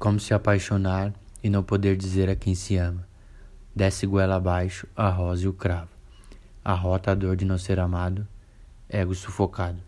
como se apaixonar e não poder dizer a quem se ama. Desce goela abaixo a rosa e o cravo. Arrota a dor de não ser amado, ego sufocado.